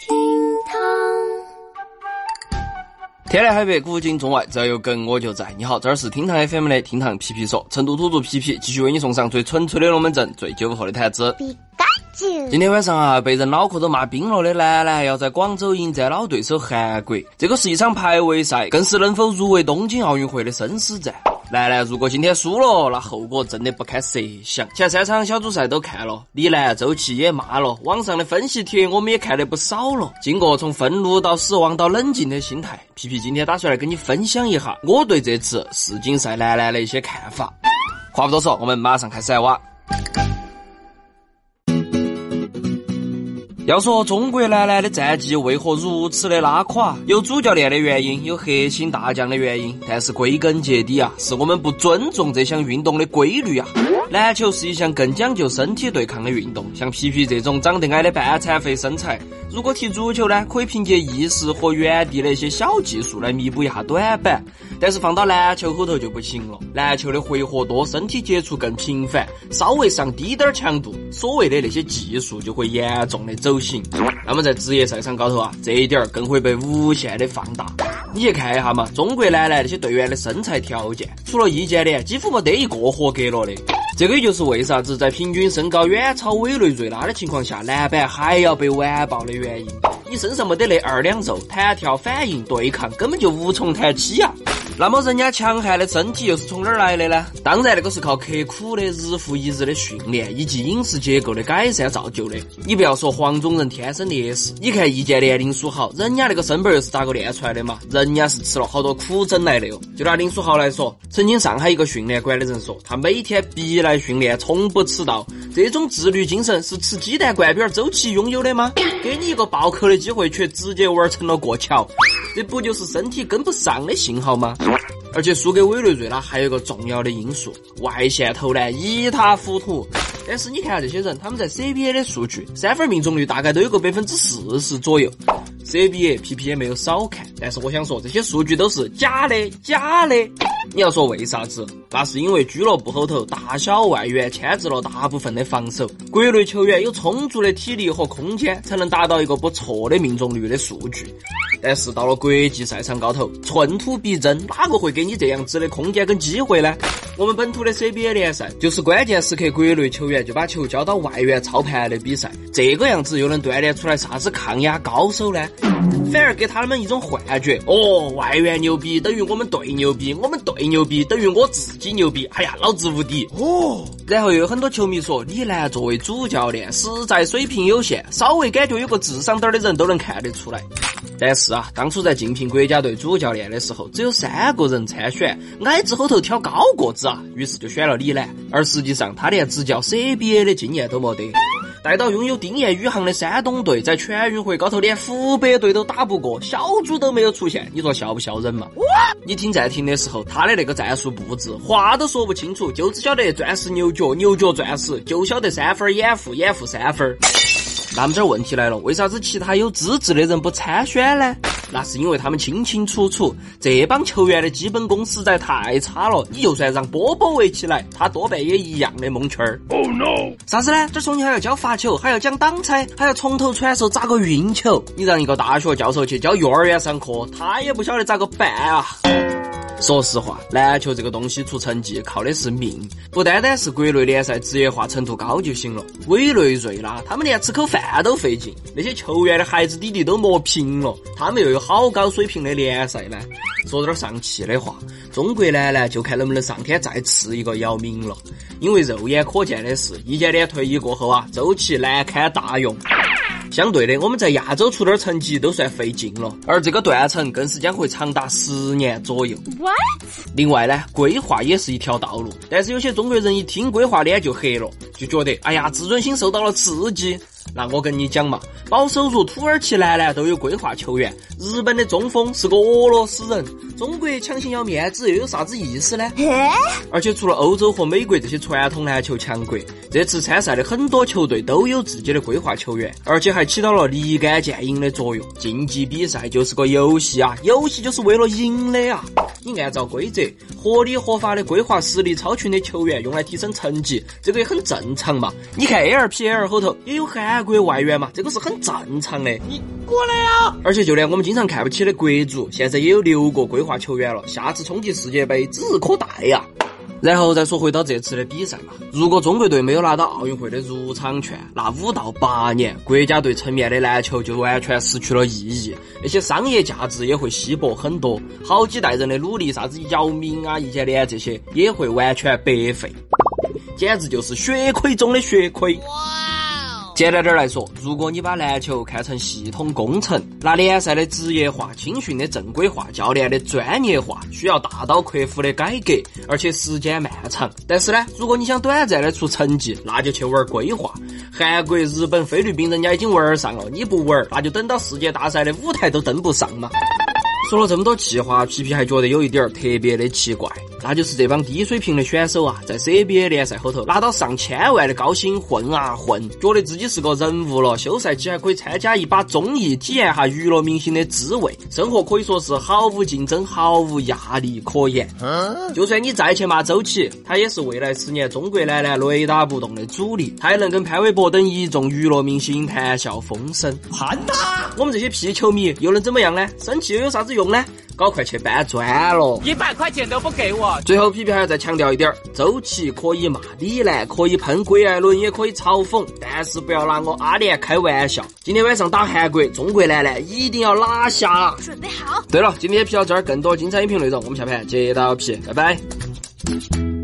厅堂。天南海北，古今中外，只要有梗我就在。你好，这儿是厅堂 FM 的厅堂皮皮说，成都土著皮皮继续为你送上最纯粹的龙门阵，最酒后的谈资。今天晚上啊，被人脑壳都骂冰了的男篮要在广州迎战老对手韩国，这个是一场排位赛，更是能否入围东京奥运会的生死战。男篮如果今天输了，那后果真的不堪设想。前三场小组赛都看了，李楠、周琦也骂了，网上的分析帖我们也看的不少了。经过从愤怒到失望到冷静的心态，皮皮今天打算来跟你分享一下我对这次世锦赛男篮的一些看法。话不多说，我们马上开始来挖。要说中国男篮的战绩为何如此的拉垮，有主教练的原因，有核心大将的原因，但是归根结底啊，是我们不尊重这项运动的规律啊。篮球是一项更讲究身体对抗的运动，像皮皮这种长得矮的半残废身材，如果踢足球呢，可以凭借意识和原地的一些小技术来弥补一下短板，但是放到篮球后头就不行了。篮球的回合多，身体接触更频繁，稍微上低点儿强度，所谓的那些技术就会严重的走形。那么在职业赛场高头啊，这一点儿更会被无限的放大。你去看一下嘛，中国男篮那些队员的身材条件，除了易建联，几乎没得一个合格了的。这个也就是为啥子在平均身高远超委内瑞拉的情况下，篮板还要被完爆的原因。你身上没得那二两肉，弹跳、反应、对抗根本就无从谈起呀。那么人家强悍的身体又是从哪儿来的呢？当然，那个是靠刻苦的日复一日的训练以及饮食结构的改善造就的。你不要说黄种人天生劣势，你看易建联、林书豪，人家那个身板又是咋个练出来的嘛？人家是吃了好多苦整来的哟。就拿林书豪来说，曾经上海一个训练馆的人说，他每天必来训练，从不迟到。这种自律精神是吃鸡蛋灌饼周琦拥有的吗？给你一个暴扣的机会，却直接玩成了过桥，这不就是身体跟不上的信号吗？而且输给委内瑞拉还有一个重要的因素，外线投篮一塌糊涂。但是你看下这些人，他们在 CBA 的数据，三分命中率大概都有个百分之四十左右。CBA P P 也没有少看，但是我想说，这些数据都是假的，假的。你要说为啥子？那是因为俱乐部后头大小外援牵制了大部分的防守，国内球员有充足的体力和空间，才能达到一个不错的命中率的数据。但是到了国际赛场高头，寸土必争，哪个会给你这样子的空间跟机会呢？我们本土的 CBA 联赛就是关键时刻国内球员就把球交到外援操盘的比赛，这个样子又能锻炼出来啥子抗压高手呢？反而给他们一种幻觉，哦，外援牛逼等于我们队牛逼，我们队牛逼等于我自己牛逼，哎呀，老子无敌哦！然后又有很多球迷说，李楠作为主教练实在水平有限，稍微感觉有个智商点的人都能看得出来。但是是啊，当初在竞聘国家队主教练的时候，只有三个人参选，矮子后头挑高个子啊，于是就选了李楠。而实际上，他连执教 CBA 的经验都没得。带到拥有丁彦雨航的山东队，在全运会高头连湖北队都打不过，小组都没有出现，你说笑不笑人嘛？你听暂停的时候，他的那个战术布置，话都说不清楚，就只晓得钻石牛角，牛角钻石，就晓得三分掩护，掩护三分。那么这问题来了，为啥子其他有资质的人不参选呢？那是因为他们清清楚楚，这帮球员的基本功实在太差了。你就算让波波围起来，他多半也一样的蒙圈儿。Oh no！啥子呢？这重庆还要教罚球，还要讲挡拆，还要从头传授咋个运球。你让一个大学教授去教幼儿园上课，他也不晓得咋个办啊。说实话，篮球这个东西出成绩靠的是命，不单单是国内联赛职业化程度高就行了。委内瑞拉他们连吃口饭都费劲，那些球员的孩子弟弟都磨平了，他们又有好高水平的联赛呢。说点上气的话，中国男篮就看能不能上天再赐一个姚明了。因为肉眼可见的是，易建联退役过后啊，周琦难堪大用。相对的，我们在亚洲出点成绩都算费劲了，而这个断层更是将会长达十年左右。What？另外呢，规划也是一条道路，但是有些中国人一听规划脸就黑了，就觉得哎呀，自尊心受到了刺激。那我跟你讲嘛，保守如土耳其男篮都有规划球员，日本的中锋是个俄罗斯人，中国强行要面子又有啥子意思呢？而且除了欧洲和美国这些传统篮球强国，这次参赛的很多球队都有自己的规划球员，而且还起到了立竿见影的作用。竞技比赛就是个游戏啊，游戏就是为了赢的啊！你按照规则，合理合法的规划实力超群的球员用来提升成绩，这个也很正常嘛。你看 ALPL 后头也有韩。韩国外援嘛，这个是很正常的。你过来呀！而且就连我们经常看不起的国足，现在也有六个规划球员了，下次冲击世界杯指日可待呀。然后再说回到这次的比赛嘛，如果中国队没有拿到奥运会的入场券，那五到八年国家队层面的篮球就完全失去了意义，那些商业价值也会稀薄很多，好几代人的努力，啥子姚明啊、易建联这些也会完全白费，简直就是血亏中的血亏。哇简单点来说，如果你把篮球看成系统工程，那联赛的职业化、青训的正规化、教练的专业化，需要大刀阔斧的改革，而且时间漫长。但是呢，如果你想短暂的出成绩，那就去玩规划。韩国、日本、菲律宾人家已经玩上了，你不玩，那就等到世界大赛的舞台都登不上嘛。说了这么多气话，皮皮还觉得有一点特别的奇怪。那就是这帮低水平的选手啊，在 CBA 联赛后头拿到上千万的高薪混啊混，觉得自己是个人物了，休赛期还可以参加一把综艺，体验下娱乐明星的滋味，生活可以说是毫无竞争、毫无压力可言。就算你再去骂周琦，他也是未来十年中国男篮雷打不动的主力，他也能跟潘玮柏等一众娱乐明星谈笑风生。盘他！我们这些屁球迷又能怎么样呢？生气又有啥子用呢？搞快去搬砖了！一百块钱都不给我。最后，皮皮还要再强调一点：周琦可以骂李楠，可以喷郭艾伦，也可以嘲讽，但是不要拿我阿联开玩笑。今天晚上打韩国，中国男篮一定要拿下！准备好。对了，今天皮到这儿，更多精彩音频内容，我们下盘接到皮，拜拜。